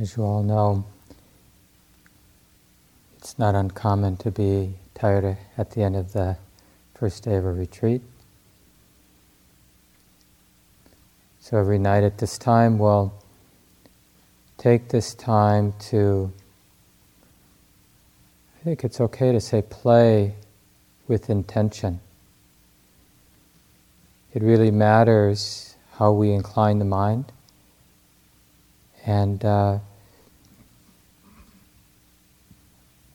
As you all know, it's not uncommon to be tired at the end of the first day of a retreat. So every night at this time, we'll take this time to, I think it's okay to say, play with intention. It really matters how we incline the mind. And uh,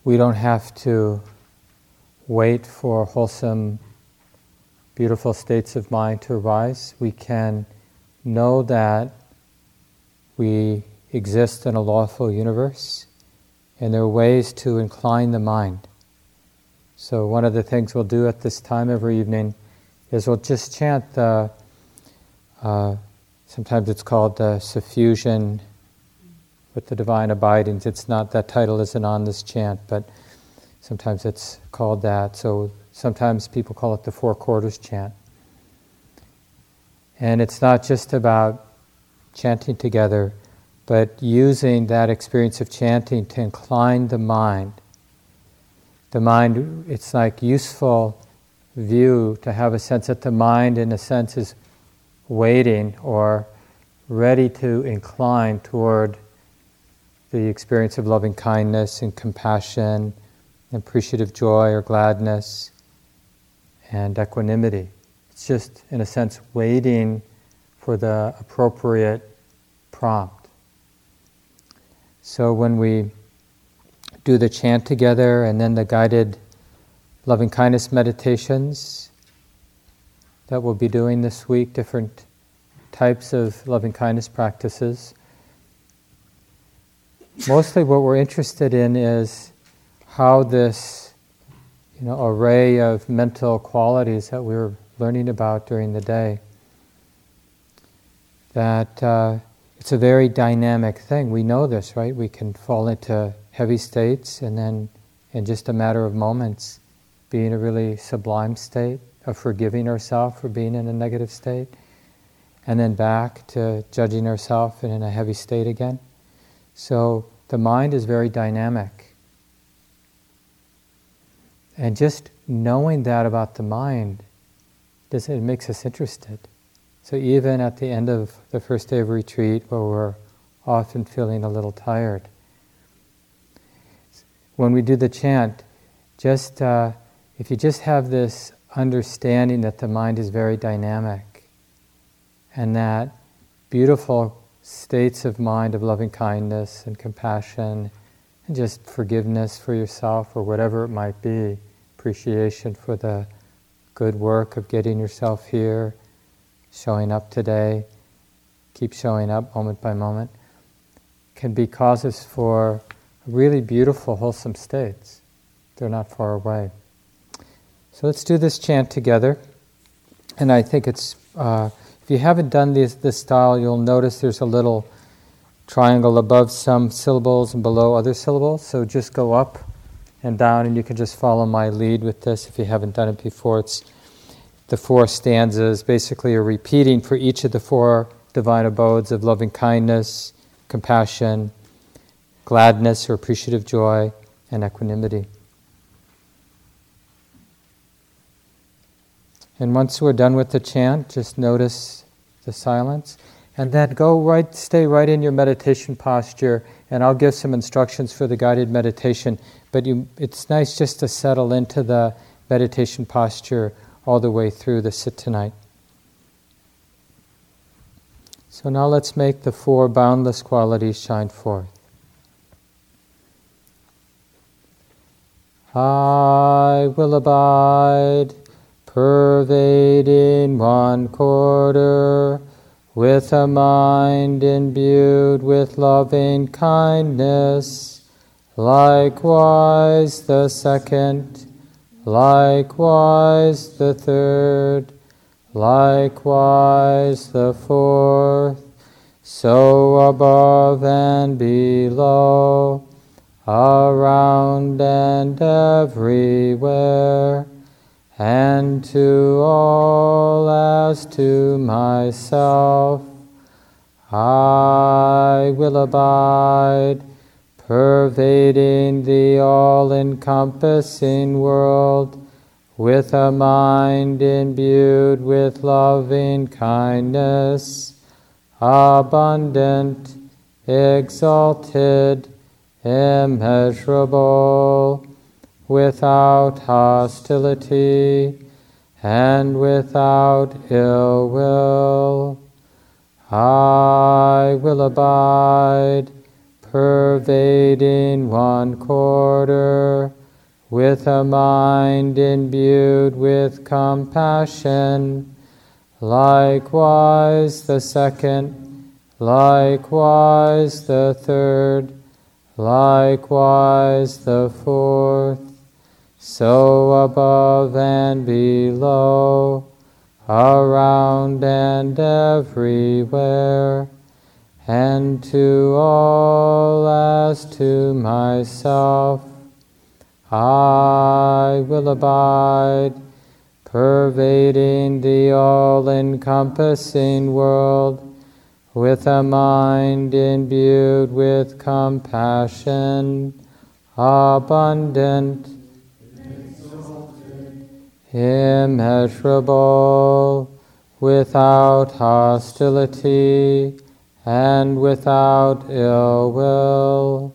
we don't have to wait for wholesome, beautiful states of mind to arise. We can know that we exist in a lawful universe, and there are ways to incline the mind. So, one of the things we'll do at this time every evening is we'll just chant the, uh, sometimes it's called the suffusion with the divine abidings. It's not, that title isn't on this chant, but sometimes it's called that. So sometimes people call it the four quarters chant. And it's not just about chanting together, but using that experience of chanting to incline the mind. The mind, it's like useful view to have a sense that the mind, in a sense, is waiting or ready to incline toward the experience of loving kindness and compassion, appreciative joy or gladness, and equanimity. It's just, in a sense, waiting for the appropriate prompt. So when we do the chant together and then the guided loving kindness meditations that we'll be doing this week, different types of loving kindness practices mostly what we're interested in is how this you know, array of mental qualities that we are learning about during the day, that uh, it's a very dynamic thing. We know this, right? We can fall into heavy states and then, in just a matter of moments, be in a really sublime state of forgiving ourselves for being in a negative state, and then back to judging ourselves and in a heavy state again. So the mind is very dynamic. And just knowing that about the mind, it makes us interested. So even at the end of the first day of retreat, where we're often feeling a little tired, when we do the chant, just uh, if you just have this understanding that the mind is very dynamic, and that beautiful states of mind of loving kindness and compassion and just forgiveness for yourself or whatever it might be, appreciation for the good work of getting yourself here, showing up today, keep showing up moment by moment, can be causes for really beautiful, wholesome states. They're not far away. So let's do this chant together. And I think it's. Uh, if you haven't done this, this style, you'll notice there's a little triangle above some syllables and below other syllables. So just go up and down, and you can just follow my lead with this if you haven't done it before. It's the four stanzas basically are repeating for each of the four divine abodes of loving kindness, compassion, gladness or appreciative joy, and equanimity. And once we're done with the chant, just notice the silence. And then go right, stay right in your meditation posture, and I'll give some instructions for the guided meditation. But you, it's nice just to settle into the meditation posture all the way through the sit tonight. So now let's make the four boundless qualities shine forth. I will abide pervading one quarter, with a mind imbued with loving kindness, likewise the second, likewise the third, likewise the fourth, so above and below, around and everywhere and to all as to myself. I will abide, pervading the all encompassing world with a mind imbued with loving kindness, abundant, exalted, immeasurable, without hostility and without ill will. I will abide, pervading one quarter with a mind imbued with compassion, likewise the second, likewise the third, likewise the fourth, so above and below, around and everywhere, and to all as to myself I will abide, pervading the all encompassing world with a mind imbued with compassion, abundant, immeasurable, without hostility and without ill will.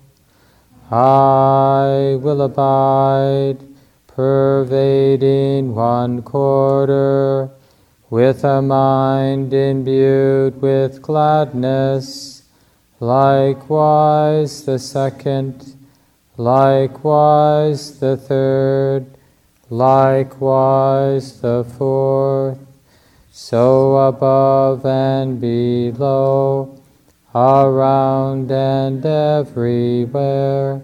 I will abide, pervading one quarter, with a mind imbued with gladness, likewise the second, likewise the third, likewise the fourth, so above and below around and everywhere,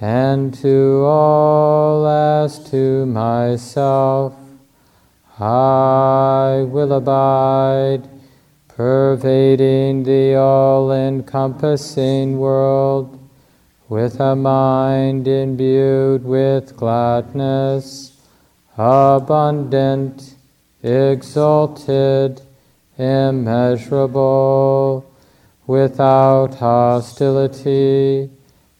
and to all as to myself, I will abide, pervading the all encompassing world, with a mind imbued with gladness, abundant, exalted, immeasurable without hostility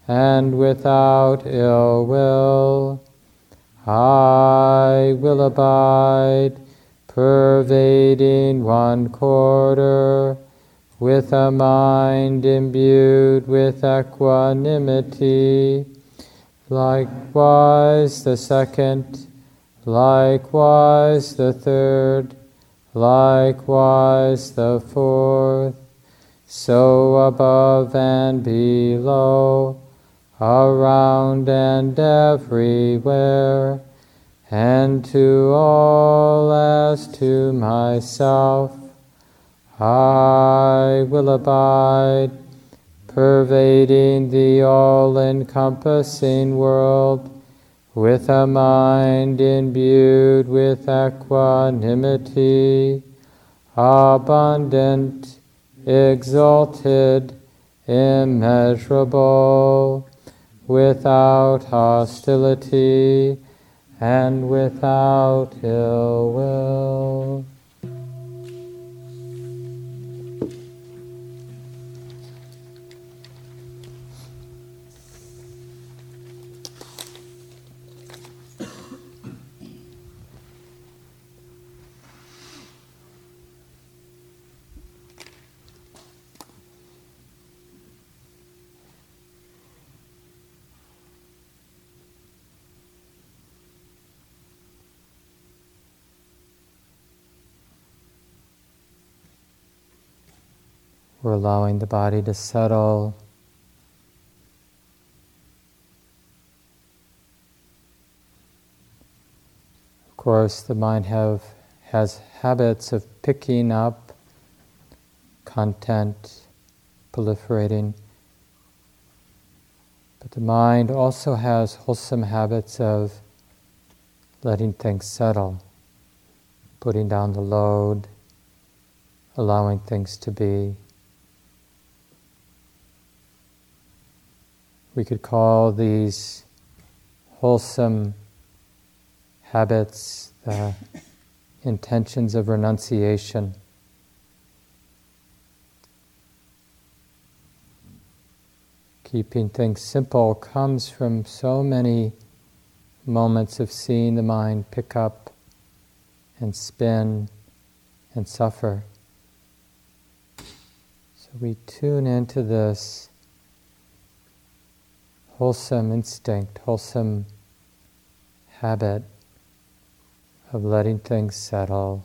and without ill will. I will abide, pervading one quarter, with a mind imbued with equanimity, likewise the second, likewise the third, likewise the fourth so above and below, around and everywhere, and to all as to myself, I will abide, pervading the all encompassing world, with a mind imbued with equanimity, abundant exalted, immeasurable, without hostility and without ill will. We're allowing the body to settle. Of course, the mind have, has habits of picking up content, proliferating. But the mind also has wholesome habits of letting things settle, putting down the load, allowing things to be. We could call these wholesome habits the intentions of renunciation. keeping things simple comes from so many moments of seeing the mind pick up and spin and suffer. So we tune into this wholesome instinct, wholesome habit of letting things settle,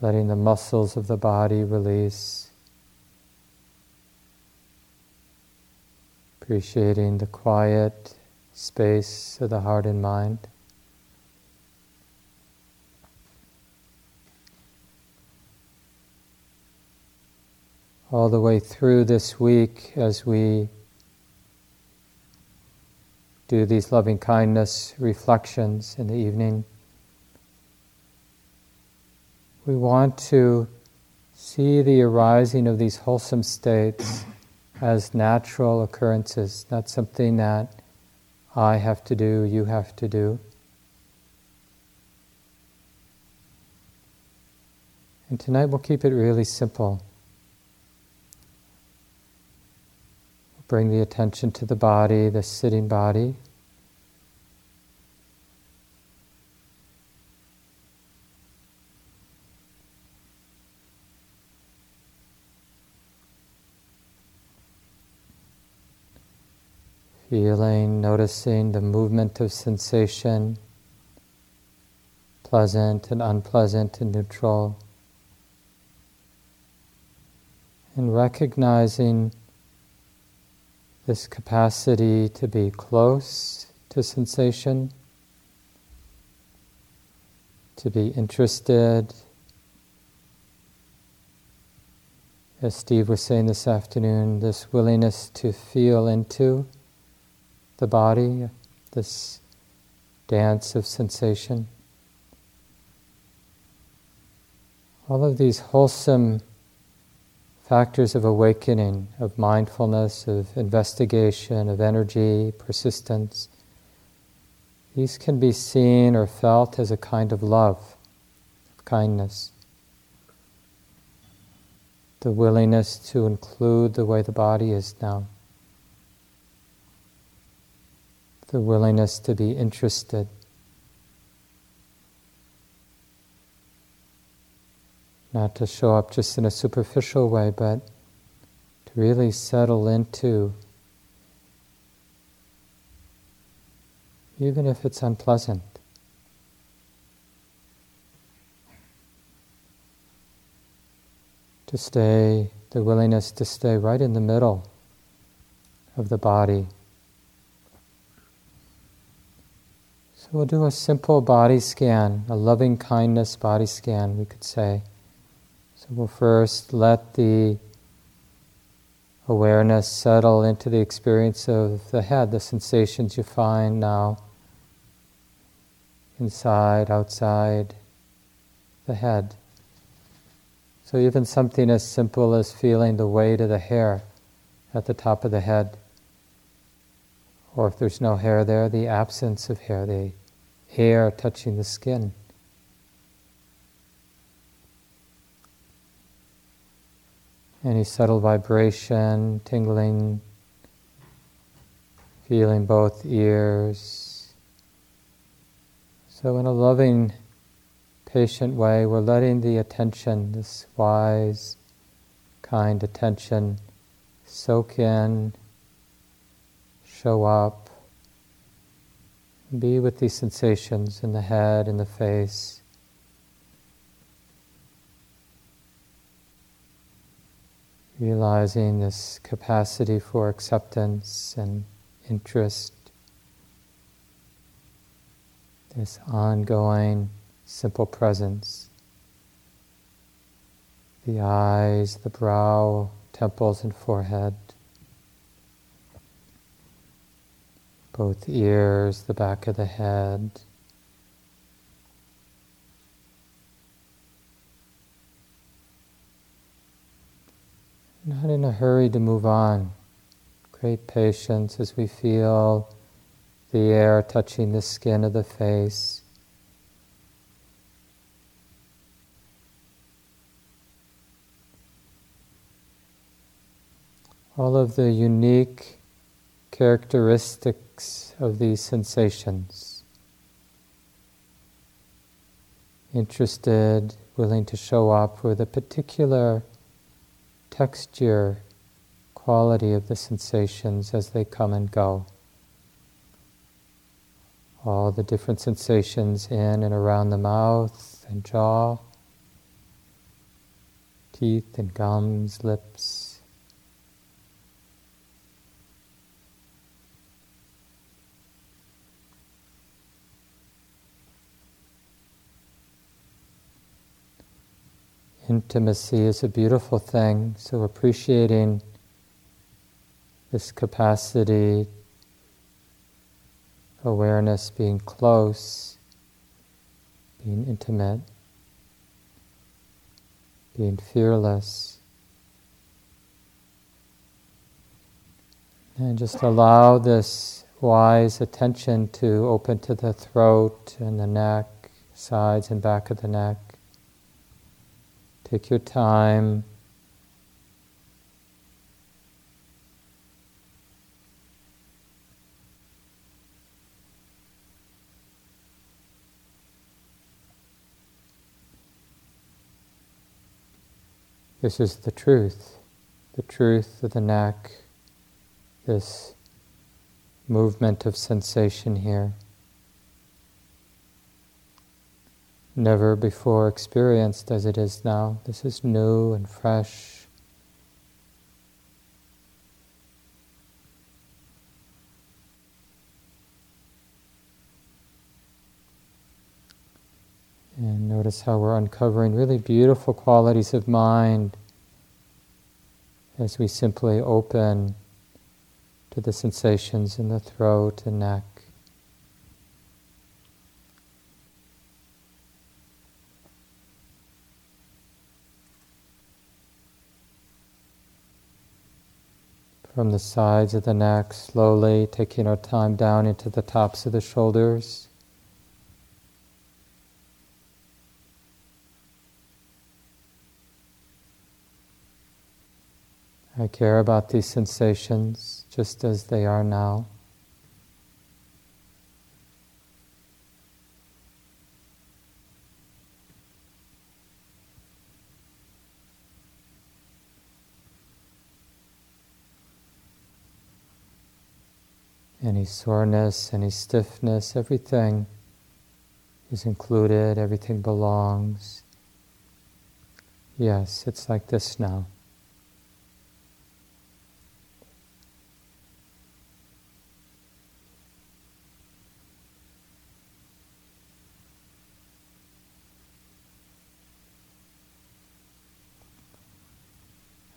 letting the muscles of the body release, appreciating the quiet space of the heart and mind. All the way through this week as we do these loving kindness reflections in the evening. We want to see the arising of these wholesome states as natural occurrences, not something that I have to do, you have to do. And tonight we'll keep it really simple. Bring the attention to the body, the sitting body. Feeling, noticing the movement of sensation, pleasant and unpleasant and neutral. And recognizing this capacity to be close to sensation, to be interested. As Steve was saying this afternoon, this willingness to feel into the body, this dance of sensation. All of these wholesome factors of awakening, of mindfulness, of investigation, of energy, persistence, these can be seen or felt as a kind of love, of kindness. The willingness to include the way the body is now. The willingness to be interested. Not to show up just in a superficial way, but to really settle into, even if it's unpleasant. To stay, the willingness to stay right in the middle of the body. So we'll do a simple body scan, a loving kindness body scan, we could say. So we'll first let the awareness settle into the experience of the head, the sensations you find now inside, outside the head. So, even something as simple as feeling the weight of the hair at the top of the head, or if there's no hair there, the absence of hair, the air touching the skin. Any subtle vibration, tingling, feeling both ears. So, in a loving, patient way, we're letting the attention, this wise, kind attention, soak in, show up, be with these sensations in the head, in the face. Realizing this capacity for acceptance and interest, this ongoing simple presence. The eyes, the brow, temples, and forehead, both ears, the back of the head. Not in a hurry to move on. Great patience as we feel the air touching the skin of the face. all of the unique characteristics of these sensations. Interested, willing to show up with a particular texture, quality of the sensations as they come and go. All the different sensations in and around the mouth and jaw, teeth and gums, lips. Intimacy is a beautiful thing, so appreciating this capacity, awareness, being close, being intimate, being fearless. And just allow this wise attention to open to the throat and the neck, sides and back of the neck. Take your time. This is the truth, the truth of the neck, this movement of sensation here. Never before experienced as it is now. This is new and fresh. And notice how we're uncovering really beautiful qualities of mind as we simply open to the sensations in the throat and neck. From the sides of the neck, slowly taking our time down into the tops of the shoulders. I care about these sensations just as they are now. Soreness, any stiffness, everything is included, everything belongs. Yes, it's like this now.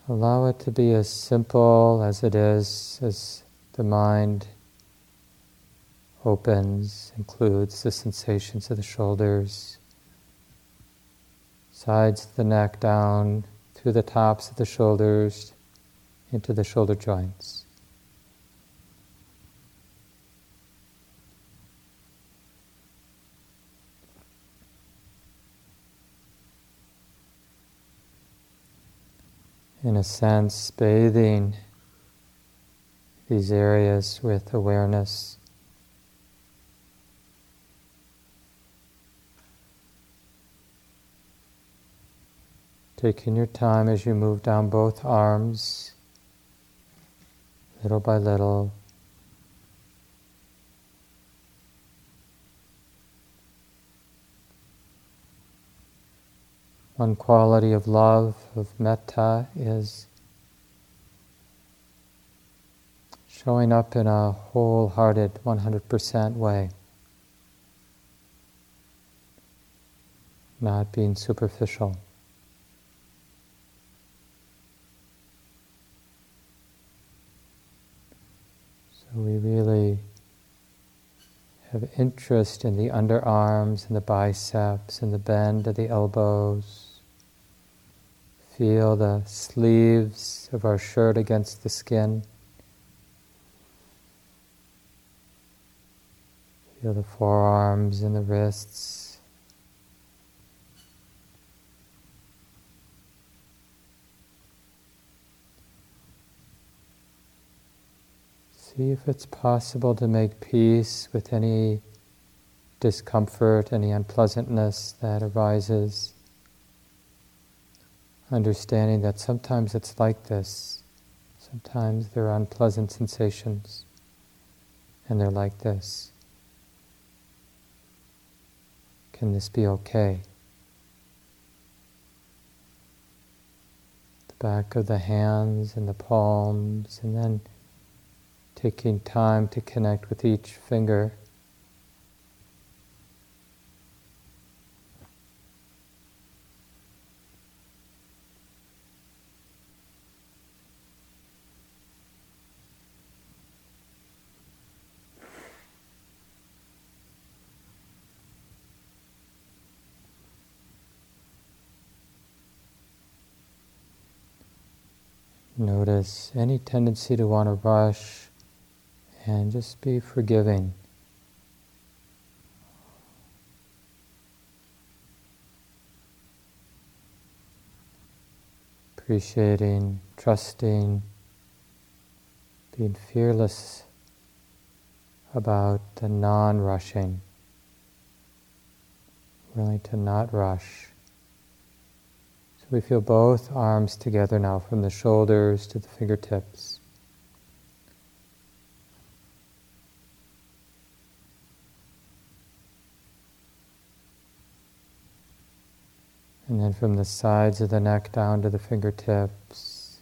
Allow it to be as simple as it is, as the mind opens, includes the sensations of the shoulders, sides of the neck down, through the tops of the shoulders, into the shoulder joints. In a sense, bathing these areas with awareness. Taking your time as you move down both arms, little by little. One quality of love, of metta, is showing up in a wholehearted, 100% way. Not being superficial. So we really have interest in the underarms and the biceps and the bend of the elbows. Feel the sleeves of our shirt against the skin. Feel the forearms and the wrists. See if it's possible to make peace with any discomfort, any unpleasantness that arises. Understanding that sometimes it's like this. Sometimes there are unpleasant sensations, and they're like this. Can this be okay? The back of the hands and the palms, and then taking time to connect with each finger. Notice any tendency to want to rush and just be forgiving. Appreciating, trusting, being fearless about the non rushing, really to not rush. So we feel both arms together now from the shoulders to the fingertips. And then from the sides of the neck down to the fingertips.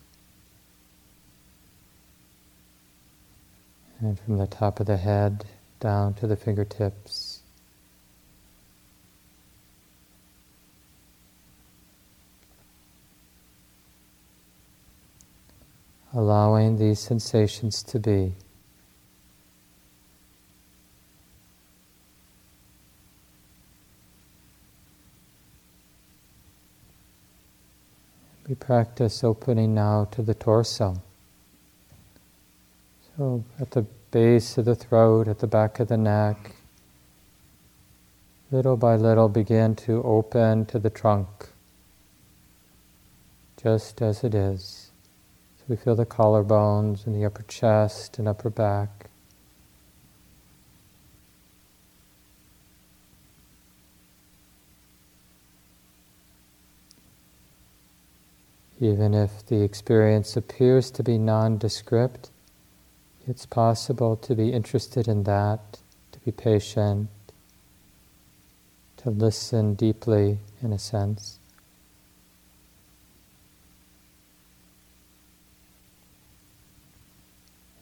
And from the top of the head down to the fingertips. Allowing these sensations to be. We practice opening now to the torso. So at the base of the throat, at the back of the neck, little by little begin to open to the trunk, just as it is. So we feel the collarbones and the upper chest and upper back. Even if the experience appears to be nondescript, it's possible to be interested in that, to be patient, to listen deeply, in a sense.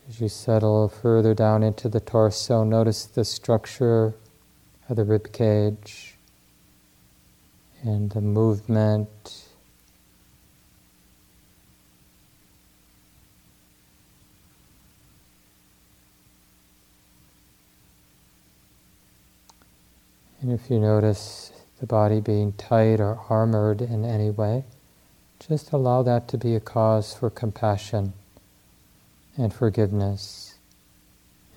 As you settle further down into the torso, notice the structure of the rib cage and the movement And if you notice the body being tight or armored in any way, just allow that to be a cause for compassion and forgiveness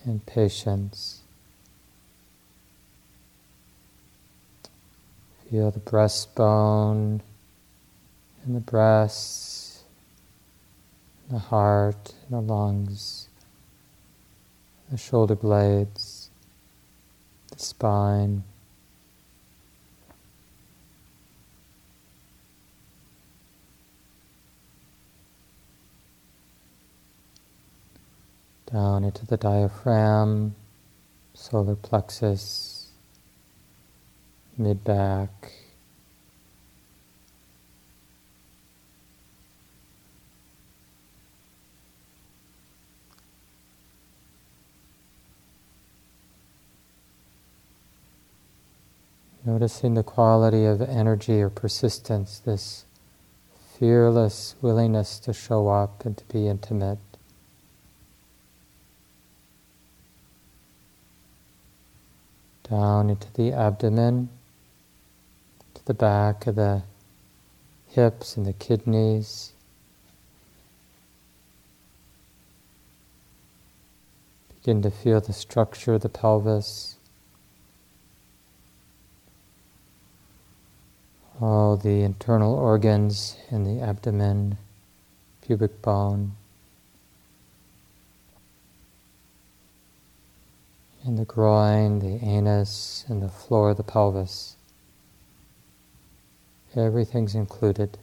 and patience. Feel the breastbone and the breasts, the heart, and the lungs, the shoulder blades, the spine. Down into the diaphragm, solar plexus, mid back. Noticing the quality of energy or persistence, this fearless willingness to show up and to be intimate. Down into the abdomen, to the back of the hips and the kidneys. Begin to feel the structure of the pelvis. All the internal organs in the abdomen, pubic bone. In the groin, the anus, and the floor of the pelvis. Everything's included.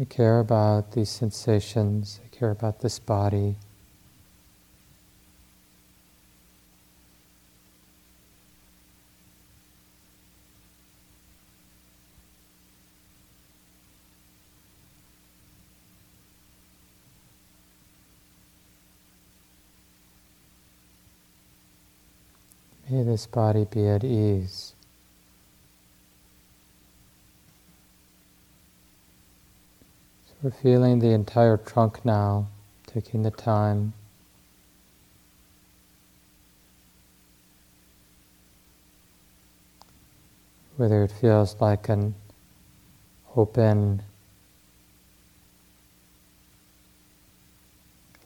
I care about these sensations, I care about this body. This body be at ease. So we're feeling the entire trunk now, taking the time. Whether it feels like an open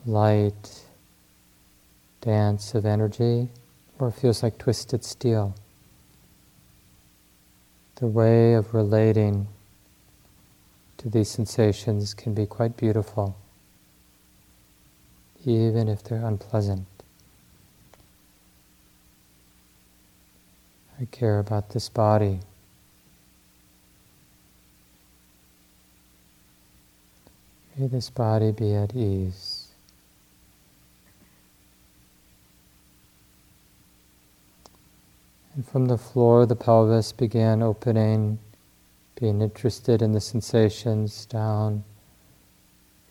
light dance of energy or feels like twisted steel. The way of relating to these sensations can be quite beautiful, even if they're unpleasant. I care about this body. May this body be at ease. And from the floor, the pelvis began opening, being interested in the sensations down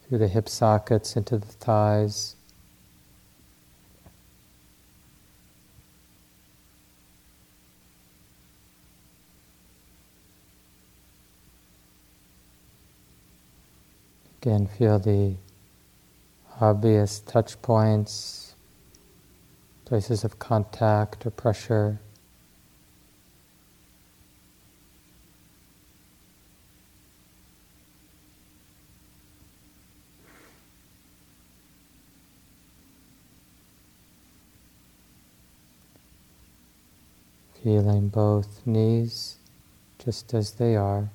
through the hip sockets into the thighs. Again, feel the obvious touch points, places of contact or pressure. Feeling both knees just as they are.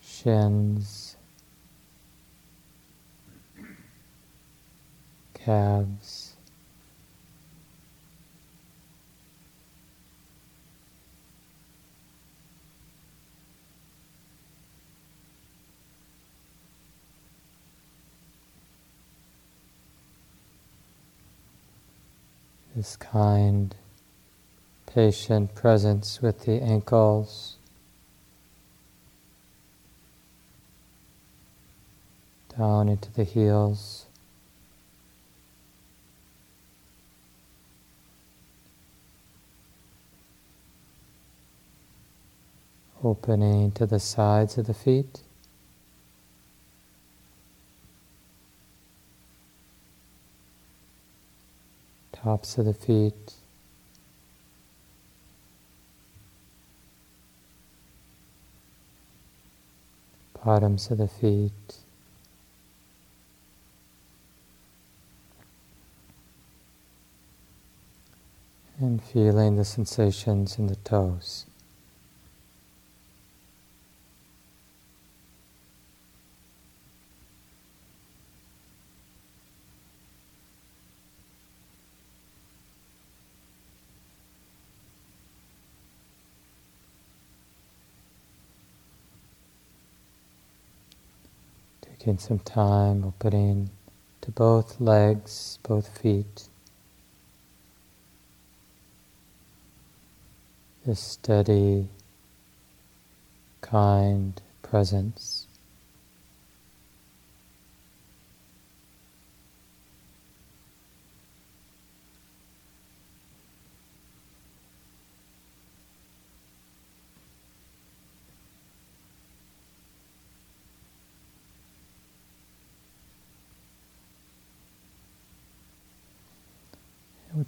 Shins, calves. This kind, patient presence with the ankles, down into the heels. Opening to the sides of the feet. Tops of the feet. Bottoms of the feet. And feeling the sensations in the toes. Taking some time opening to both legs, both feet. This steady, kind presence.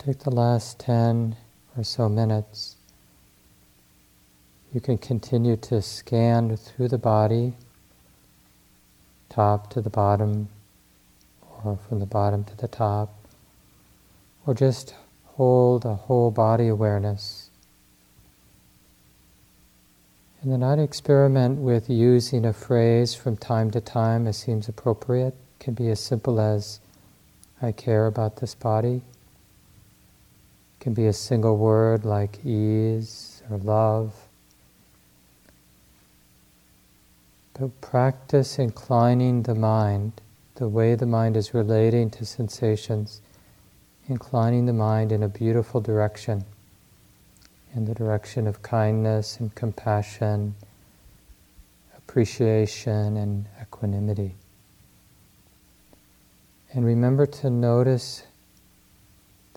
Take the last 10 or so minutes. You can continue to scan through the body, top to the bottom, or from the bottom to the top, or just hold a whole body awareness. And then I'd experiment with using a phrase from time to time as seems appropriate. It can be as simple as, I care about this body. Can be a single word like ease or love. But practice inclining the mind, the way the mind is relating to sensations, inclining the mind in a beautiful direction, in the direction of kindness and compassion, appreciation and equanimity. And remember to notice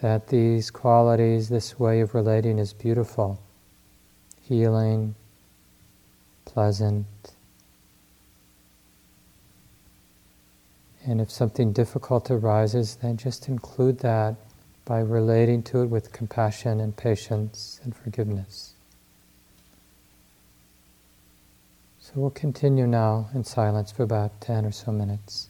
that these qualities, this way of relating is beautiful, healing, pleasant, And if something difficult arises, then just include that by relating to it with compassion and patience and forgiveness. So we'll continue now in silence for about 10 or so minutes.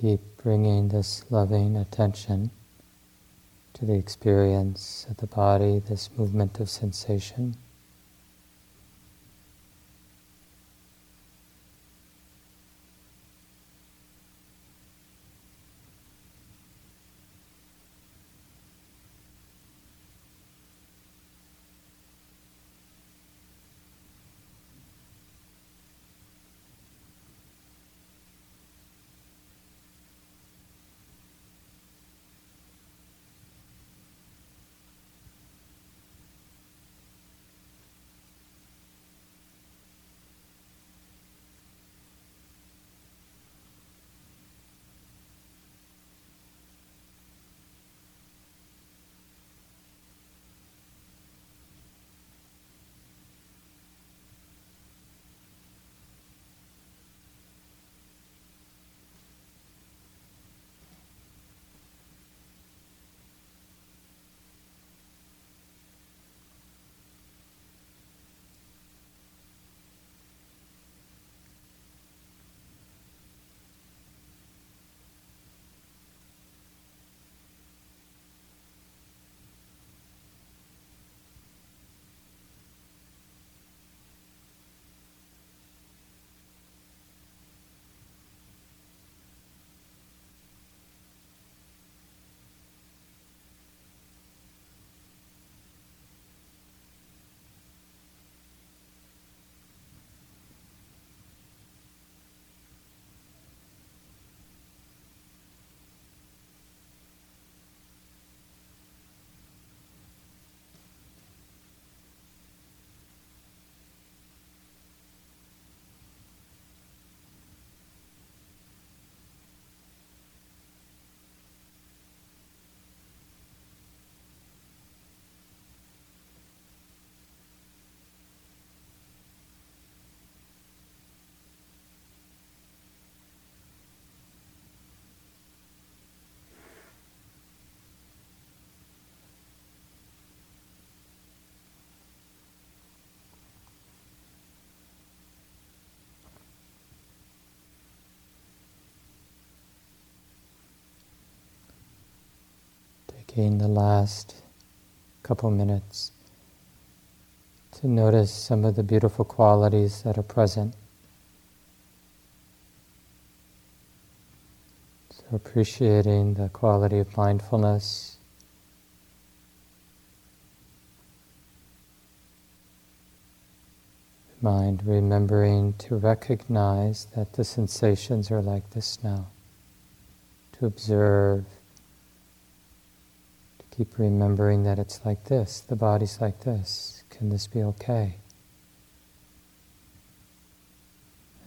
Keep bringing this loving attention to the experience of the body, this movement of sensation. Taking the last couple minutes to notice some of the beautiful qualities that are present. So, appreciating the quality of mindfulness. Mind remembering to recognize that the sensations are like this now, to observe Keep remembering that it's like this, the body's like this. Can this be okay?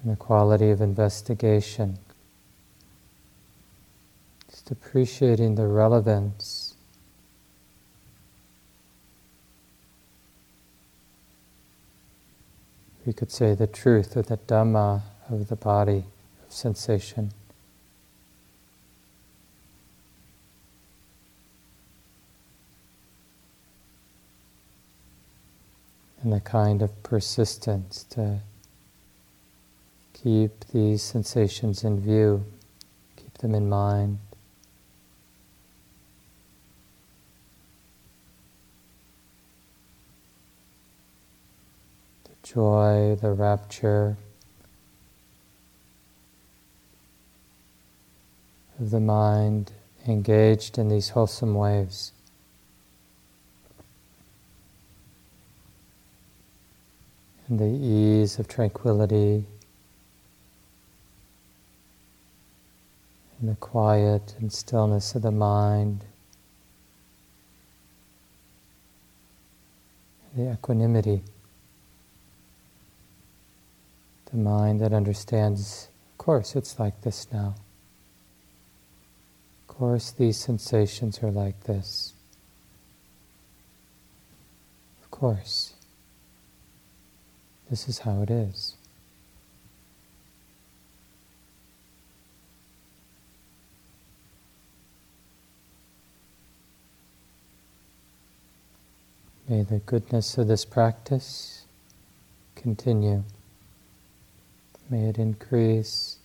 And the quality of investigation. Just appreciating the relevance. We could say the truth or the Dhamma of the body, of sensation. And the kind of persistence to keep these sensations in view, keep them in mind. The joy, the rapture of the mind engaged in these wholesome waves. And the ease of tranquility and the quiet and stillness of the mind, the equanimity, the mind that understands, of course, it's like this now. Of course, these sensations are like this. Of course. This is how it is. May the goodness of this practice continue. May it increase.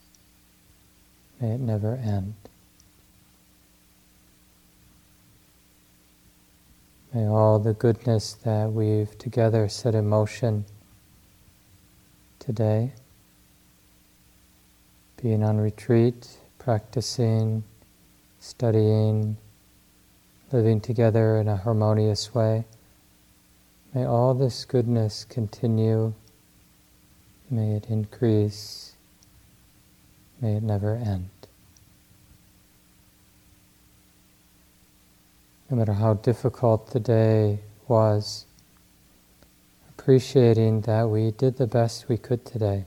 may it never end. May all the goodness that we've together set in motion today, being on retreat, practicing, studying, living together in a harmonious way, may all this goodness continue, may it increase, may it never end. no matter how difficult the day was, appreciating that we did the best we could today.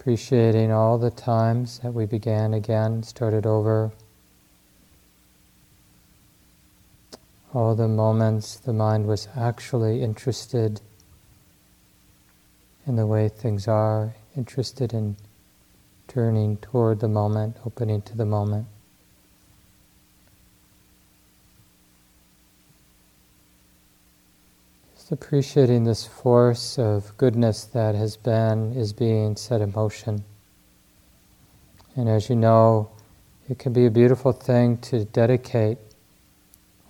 Appreciating all the times that we began again, started over, all the moments the mind was actually interested in the way things are, interested in turning toward the moment, opening to the moment. Just appreciating this force of goodness that has been, is being set in motion. And as you know, it can be a beautiful thing to dedicate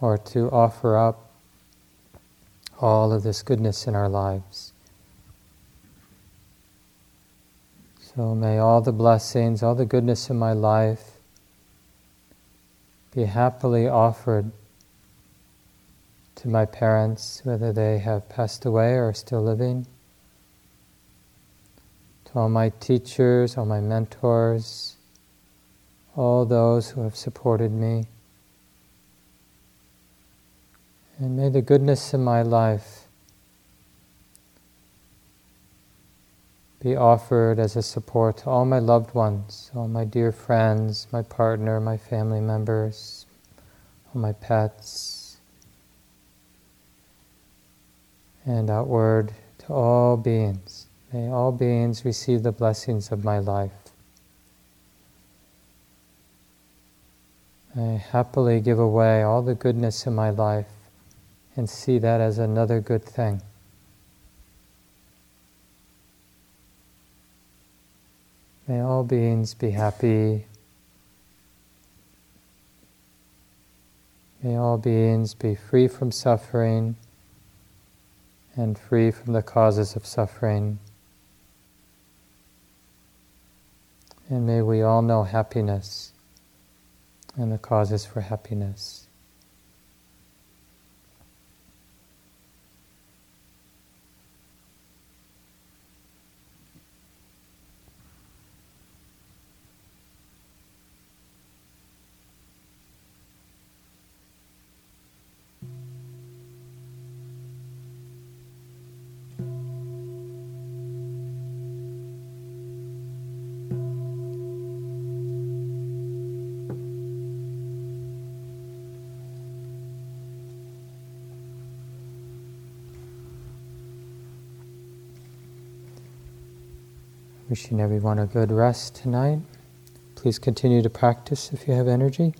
or to offer up all of this goodness in our lives. So may all the blessings, all the goodness in my life be happily offered to my parents, whether they have passed away or are still living, to all my teachers, all my mentors, all those who have supported me. And may the goodness in my life be offered as a support to all my loved ones, all my dear friends, my partner, my family members, all my pets, and outward to all beings. May all beings receive the blessings of my life. I happily give away all the goodness in my life and see that as another good thing. May all beings be happy. May all beings be free from suffering and free from the causes of suffering. And may we all know happiness and the causes for happiness. Wishing everyone a good rest tonight. Please continue to practice if you have energy.